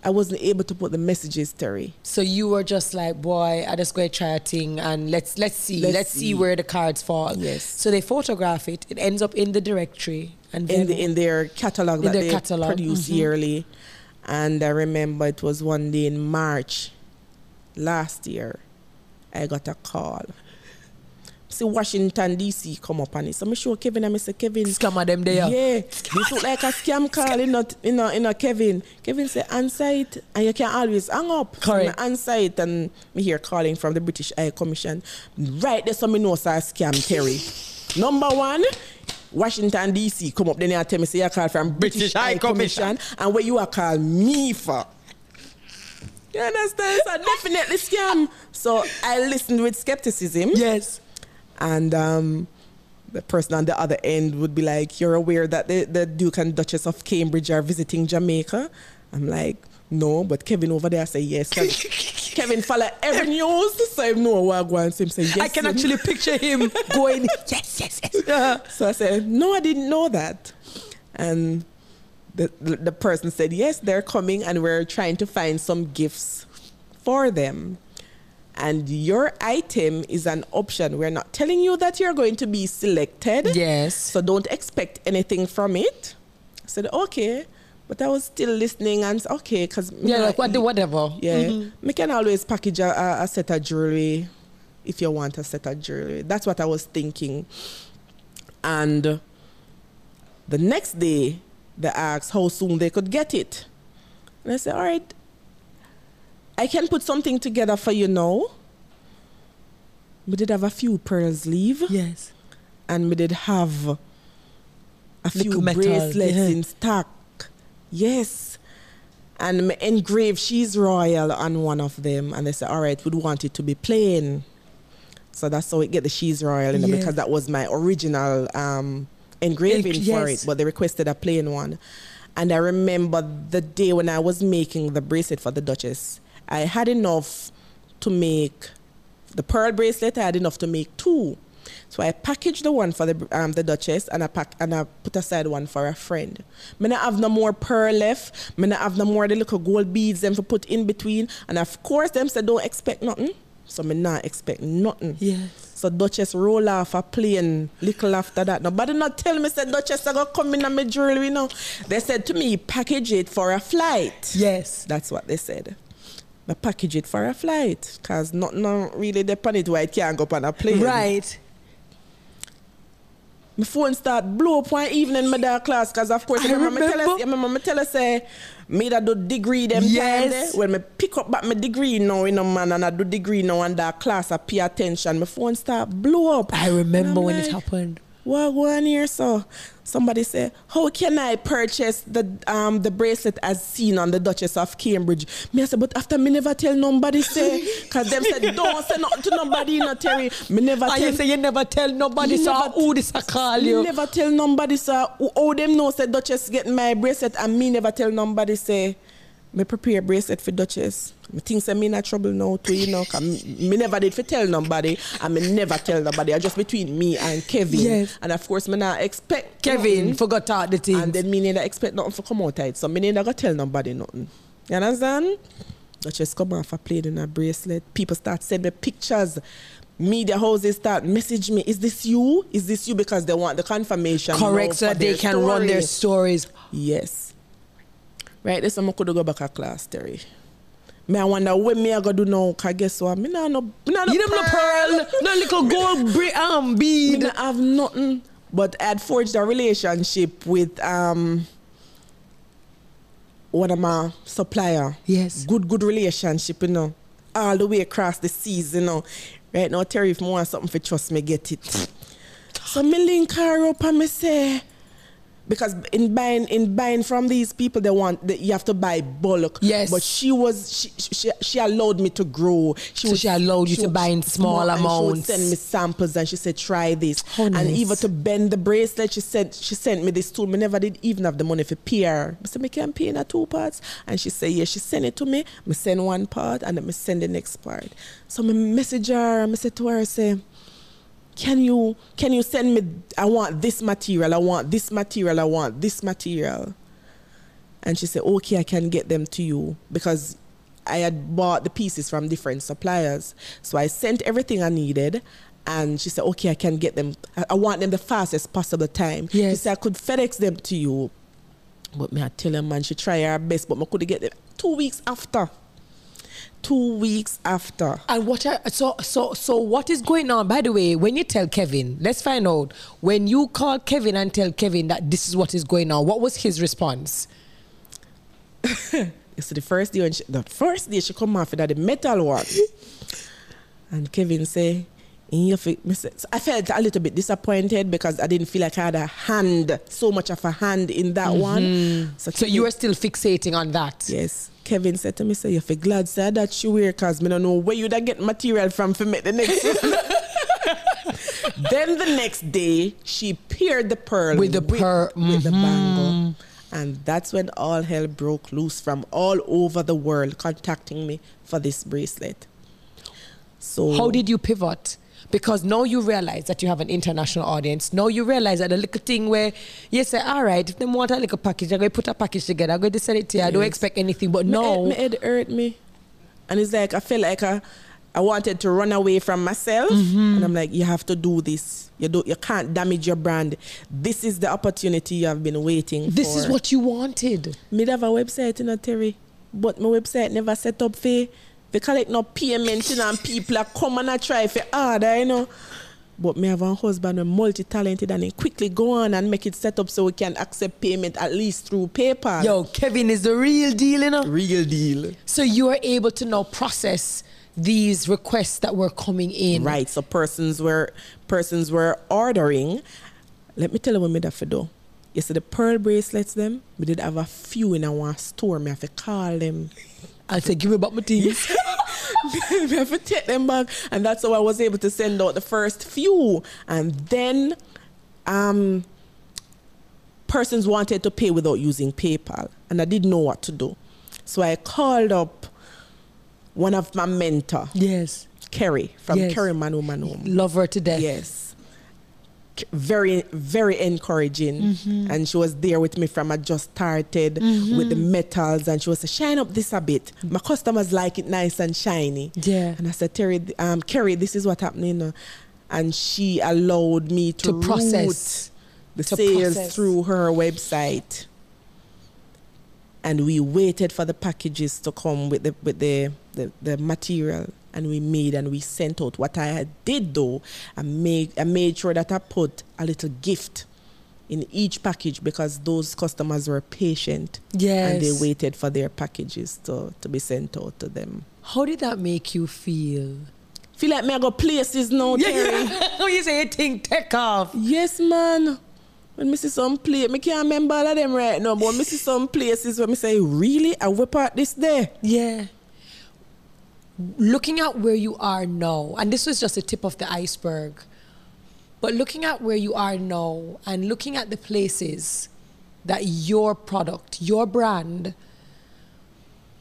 I wasn't able to put the messages, Terri. So you were just like, boy, I just go try a thing and let's let's see, let's, let's see. see. where the cards fall. Yes. So they photograph it. It ends up in the directory and in the, in their catalog in that their they catalog. produce mm-hmm. yearly. And I remember it was one day in March last year. I got a call see Washington DC come up on it. So I show Kevin and I say Kevin. Scammer them there. Yeah. This look like a scam call in not in a, in a Kevin. Kevin say answer it and you can always hang up. Correct. So answer it and me hear calling from the British High Commission. Right there so me know say scam Terri. Number one, Washington DC come up then you tell me say you call from British, British High Commission. Commission and where you are call me for. You understand? So definitely scam. So I listened with skepticism. Yes and um, the person on the other end would be like, "You're aware that the, the Duke and Duchess of Cambridge are visiting Jamaica?" I'm like, "No," but Kevin over there say yes. Kevin *laughs* follow every news, so I know what I go and say yes. I can actually picture him *laughs* going, "Yes, yes, yes." *laughs* So I said, "No, I didn't know that," and. The, the person said, Yes, they're coming, and we're trying to find some gifts for them and your item is an option. We're not telling you that you're going to be selected. Yes. So don't expect anything from it. I said, okay. But I was still listening and okay, because yeah, like what, whatever. Yeah, mm-hmm. can always package a, a, set of jewelry if you want a set of jewelry. That's what I was thinking. And the next day, they asked how soon they could get it, and I said, all right, I can put something together for you now. We did have a few pearls leave. Yes. And we did have a few bracelets yeah. in stock. Yes. And engraved she's royal on one of them. And they said, all right, we'd want it to be plain. So that's how we get the she's royal in yes. because that was my original um, engraving yes. for it. But they requested a plain one. And I remember the day when I was making the bracelet for the Duchess I had enough to make the pearl bracelet. I had enough to make two. So I packaged the one for the um, the Duchess and I pack and I put aside one for a friend. Me not have no more pearl left. Me not have no more the little gold beads them to put in between. And of course them said don't expect nothing. So me not expect nothing. Yes. So Duchess roll off a plane little after that. Nobody not tell me said Duchess I go come in my jewelry, you know. They said to me, package it for a flight. Yes. That's what they said. I package it for a flight because not, not really depend it why it can't go up on a plane. Right. my phone start blow up one evening my dark class because of course I remember, me tell remember. us, remember me tell us say me that do degree them Yes. time eh? there. when me pick up back my degree now you know man and I do degree now and that class I pay attention my phone start blow up I remember when it happened. What one here so somebody say how can I purchase the um the bracelet as seen on the Duchess of Cambridge me I say but after me never tell nobody say *laughs* cause them said don't say nothing to nobody no Terri me never And tell you say you never tell nobody, so never- who this a call you? never tell nobody say who them know say Duchess get my bracelet and me never tell nobody say me prepare bracelet for Duchess. Me think say me in a trouble now too, you know, me, never did for tell nobody and me never tell nobody. I just between me and Kevin. Yes. And of course me not expect Kevin forgot out the things. And then me neither expect nothing for come out of it. So me neither go tell nobody nothing. You understand? just come off a played in a bracelet. People start send me pictures. Media houses start message me. Is this you? Is this you? Because they want the confirmation. Correct, so that they can run their stories. Yes. Right, this one I could go back a class, Terri. Me I wonder what me I go do now, cause guess what? Me nah no, me nah no You them no pearl, no little gold bre- um, bead. Me nah have nothing. But I had forged a relationship with um one of my supplier. Yes. Good, good relationship, you know. All the way across the seas, you know. Right now, Terri, if me want something for trust me, get it. So me link her up and me say, because in buying in buying from these people, they want that you have to buy bulk. Yes. But she was she she, she allowed me to grow. So she allowed you to buy in small and She would amounts. send me samples and she said try this. How And nice. even to bend the bracelet, she said she sent me this tool. Me never did even have the money for pay her. I said me can pay in a two parts. And she said yeah. She sent it to me. Me send one part and then me send the next part. So me message her and me say to her say can you can you send me I want this material, I want this material, I want this material. And she said, Okay, I can get them to you because I had bought the pieces from different suppliers. So I sent everything I needed and she said, Okay, I can get them I, want them the fastest possible time. She said I could FedEx them to you. But me I tell her man, she try her best, but I couldn't get them two weeks after. Two weeks after. And what are, so so so what is going on? By the way, when you tell Kevin, let's find out. When you call Kevin and tell Kevin that this is what is going on, what was his response? *laughs* So the first day when she, the first day she come off that the metal one. *laughs* and Kevin say, in your fi-" me I felt a little bit disappointed because I didn't feel like I had a hand, so much of a hand in that one. Mm-hmm. So, So you were still fixating on that. Yes. Kevin said to me, say, you feel glad say that she wear because me don't know where you'd get material from for make the next *laughs* then the next day, she paired the pearl With the pearl, with the mm-hmm. bangle. And that's when all hell broke loose from all over the world contacting me for this bracelet. So How did you pivot? Because now you realize that you have an international audience. Now you realize that a little thing where you say, all right, if they want a little package, I'm going to put a package together. I'm going to send it to you. I don't Yes. expect anything. But no. my head hurt me. And it's like I feel like I, I wanted to run away from myself. Mm-hmm. And I'm like, you have to do this. You do you can't damage your brand. This is the opportunity you have been waiting this for. is what you wanted. me have a website, you know, Terri. But my website never set up for they collect no payment, you know, and people are come and I try for order, you know. But me have a husband who's multi-talented and he quickly go on and make it set up so we can accept payment at least through PayPal. Yo, Kevin is the real deal, you know? real deal. So you are able to now process these requests that were coming in. Right. So persons were persons were ordering. Let me tell you what me have to do. You see the pearl bracelets them, we did have a few in our store. Me have to call them. I'll say, give me back my things. we have to take them back. And that's how I was able to send out the first few. And then um persons wanted to pay without using PayPal. And I didn't know what to do. So I called up one of my mentor, yes. Kerry, from Yes. Kerry Manu Manu. Love her to death. Yes. Very, very encouraging. Mm-hmm. And she was there with me from I just started with the metals. And she was shine up this a bit. My customers like it nice and shiny. Yeah. And I said, Terri, um, Kerry, this is what happening. uh," And she allowed me to, To process. the To sales process. through her website. And we waited for the packages to come with the with the, the, the material. And we made and we sent out. What I did though, I made I made sure that I put a little gift in each package because those customers were patient Yes. and they waited for their packages to, to be sent out to them. How did that make you feel? Feel like me I go places now, Terri. *laughs* How you say you think take off? Yes, man. When me see some place, me can't remember all of them right now, but me see some places where me say, really? I whip out this there. Yeah. Looking at where you are now, and this was just the tip of the iceberg, but looking at where you are now and looking at the places that your product, your brand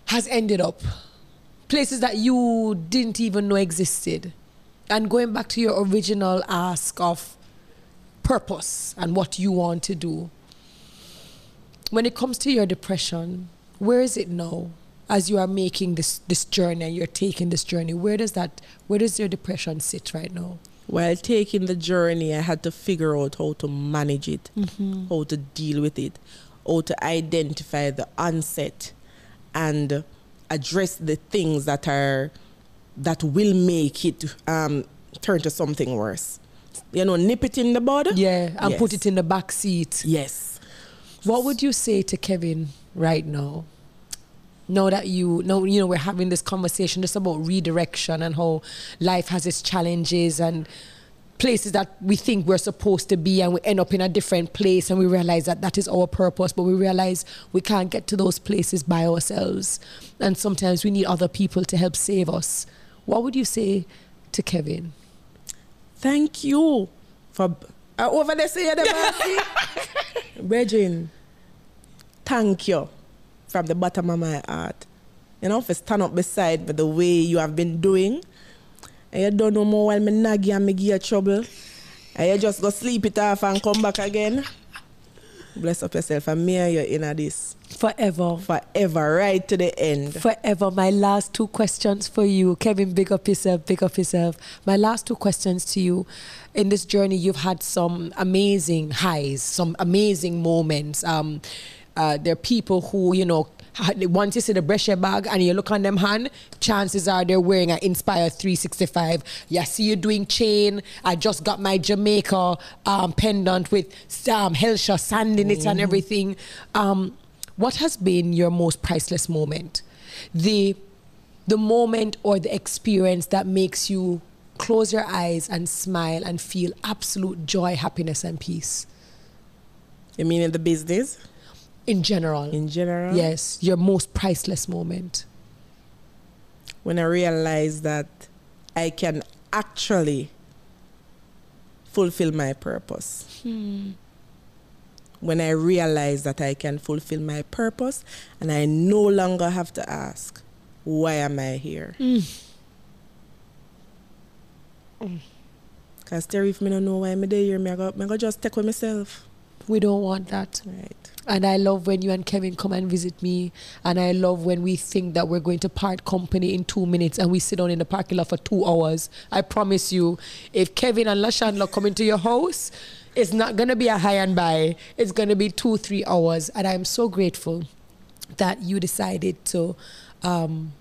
has ended up, places that you didn't even know existed, and going back to your original ask of purpose and what you want to do. When it comes to your depression, where is it now? As you are making this this journey, you're taking this journey. Where does that? Where does your depression sit right now? While taking the journey, I had to figure out how to manage it, how to deal with it, how to identify the onset and address the things that are that will make it um, turn to something worse. You know, nip it in the bud. Yeah, and put it in the back seat. Yes. What would you say to Kevin right now? Now that you know, you know, we're having this conversation just about redirection and how life has its challenges and places that we think we're supposed to be, and we end up in a different place, and we realize that that is our purpose, but we realize we can't get to those places by ourselves, and sometimes we need other people to help save us. What would you say to Kevin? Thank you for uh, over there say the *laughs* mercy Brethren, thank you from the bottom of my heart. You know, if for stand up beside me the way you have been doing. And you don't know more while me nag you and me give you trouble. And you just go sleep it off and come back again. Bless up yourself and me and you in this Forever. forever, right to the end. Forever. My last two questions for you. Kevin, big up yourself, big up yourself. My last two questions to you. In this journey, you've had some amazing highs, some amazing moments. Um, uh, there are people who, you know, once you see the Brescia bag and you look on them hand, chances are they're wearing an INZZPIRE 365. Yeah, see you doing chain. I just got my Jamaica um, pendant with um, Hellshire sand in it and everything. Um, what has been your most priceless moment? The the moment or the experience that makes you close your eyes and smile and feel absolute joy, happiness, and peace You mean in the business in general. in general? yes, your most priceless moment. when I realized that I can actually fulfill my purpose. Hmm. When I realized that I can fulfill my purpose and I no longer have to ask, why am I here? Hmm. Because Terri, if me don't know why I'm there here, me I go, me go just take with myself. We don't want that. Right. And I love when you and Kevin come and visit me. And I love when we think that we're going to part company in two minutes and we sit down in the parking lot for two hours. I promise you, if Kevin and Lashawndla come into your house, it's not going to be a high and by. It's going to be two, three hours. And I'm so grateful that you decided to um,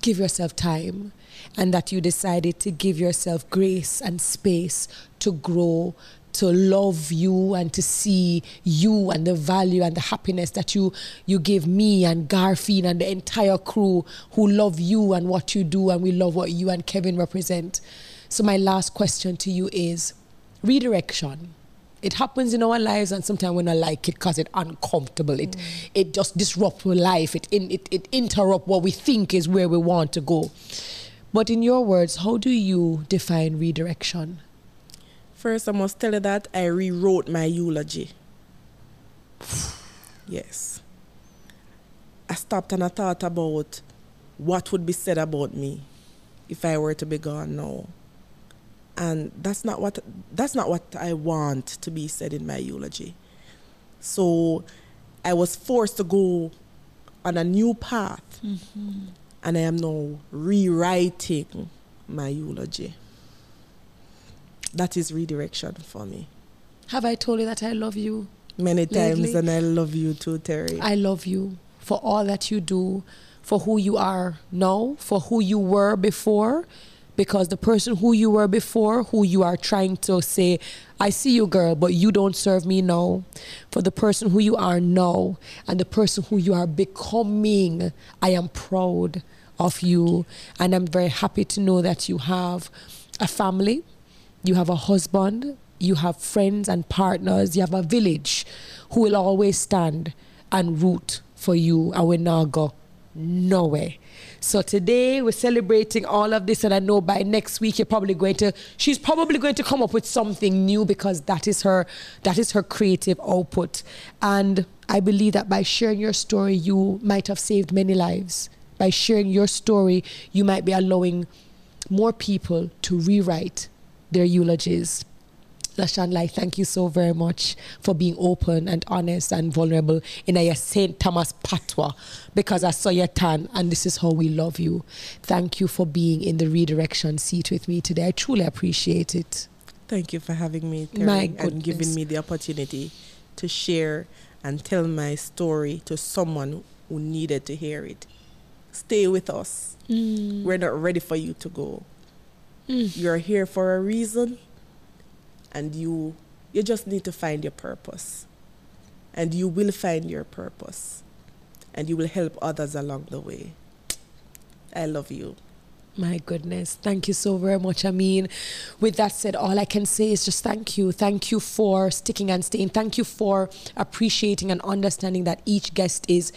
give yourself time and that you decided to give yourself grace and space to grow to love you and to see you and the value and the happiness that you you give me and Garfield and the entire crew who love you and what you do and we love what you and Kevin represent. So my last question to you is redirection. It happens in our lives and sometimes we don't like it because it's uncomfortable. It mm. it just disrupts our life. It, in, it it interrupt what we think is where we want to go. But in your words how do you define redirection First, I must tell you that I rewrote my eulogy. Yes. I stopped and I thought about what would be said about me if I were to be gone now. And that's not what that's not what I want to be said in my eulogy. So I was forced to go on a new path. Mm-hmm. And I am now rewriting my eulogy. That is redirection for me. have i told you that i love you Many times, and I love you too, Terri. i love you for all that you do for who you are now, for who you were before, because the person who you were before, who you are trying to say, I see you, girl, but you don't serve me now. For the person who you are now and the person who you are becoming, I am proud of you. And I'm very happy to know that you have a family, you have a husband, you have friends and partners, you have a village who will always stand and root for you. And we now go nowhere. So today we're celebrating all of this, and I know by next week you're probably going to. She's probably going to come up with something new because that is her. That is her creative output, and I believe that by sharing your story, you might have saved many lives. By sharing your story, you might be allowing more people to rewrite their eulogies Lashawndla, thank you so very much for being open and honest and vulnerable in a St. Thomas Patwa because I saw your tan and this is how we love you. Thank you for being in the redirection seat with me today. I truly appreciate it. Thank you for having me, Terri, and giving me the opportunity to share and tell my story to someone who needed to hear it. Stay with us. Mm. We're not ready for you to go. Mm. You're here for a reason and you you just need to find your purpose and you will find your purpose and you will help others along the way i love you my goodness. Thank you so very much. I mean, with that said, all I can say is just thank you. Thank you for sticking and staying. Thank you for appreciating and understanding that each guest is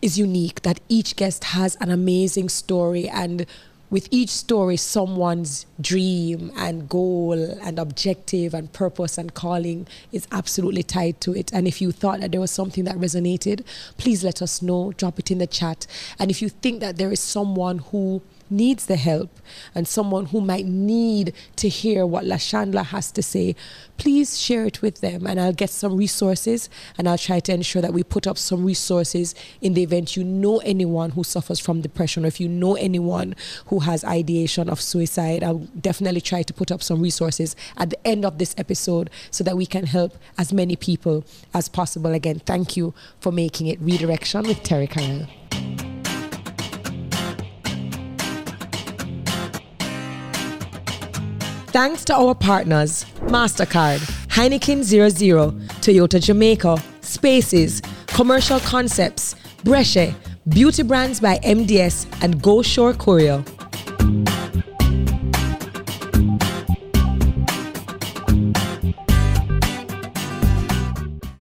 is unique, that each guest has an amazing story and with each story, someone's dream and goal and objective and purpose and calling is absolutely tied to it. And if you thought that there was something that resonated, please let us know. Drop it in the chat. And if you think that there is someone who needs the help and someone who might need to hear what Lashawndla has to say, please share it with them and I'll get some resources and I'll try to ensure that we put up some resources in the event you know anyone who suffers from depression or if you know anyone who has ideation of suicide. I'll definitely try to put up some resources at the end of this episode so that we can help as many people as possible. Again, thank you for making it Redirection with Terri-Karelle. Thanks to our partners MasterCard, Heineken 00, Toyota Jamaica, Spaces, Commercial Concepts, Bresche, Beauty Brands by MDS, and Go Shore Courier.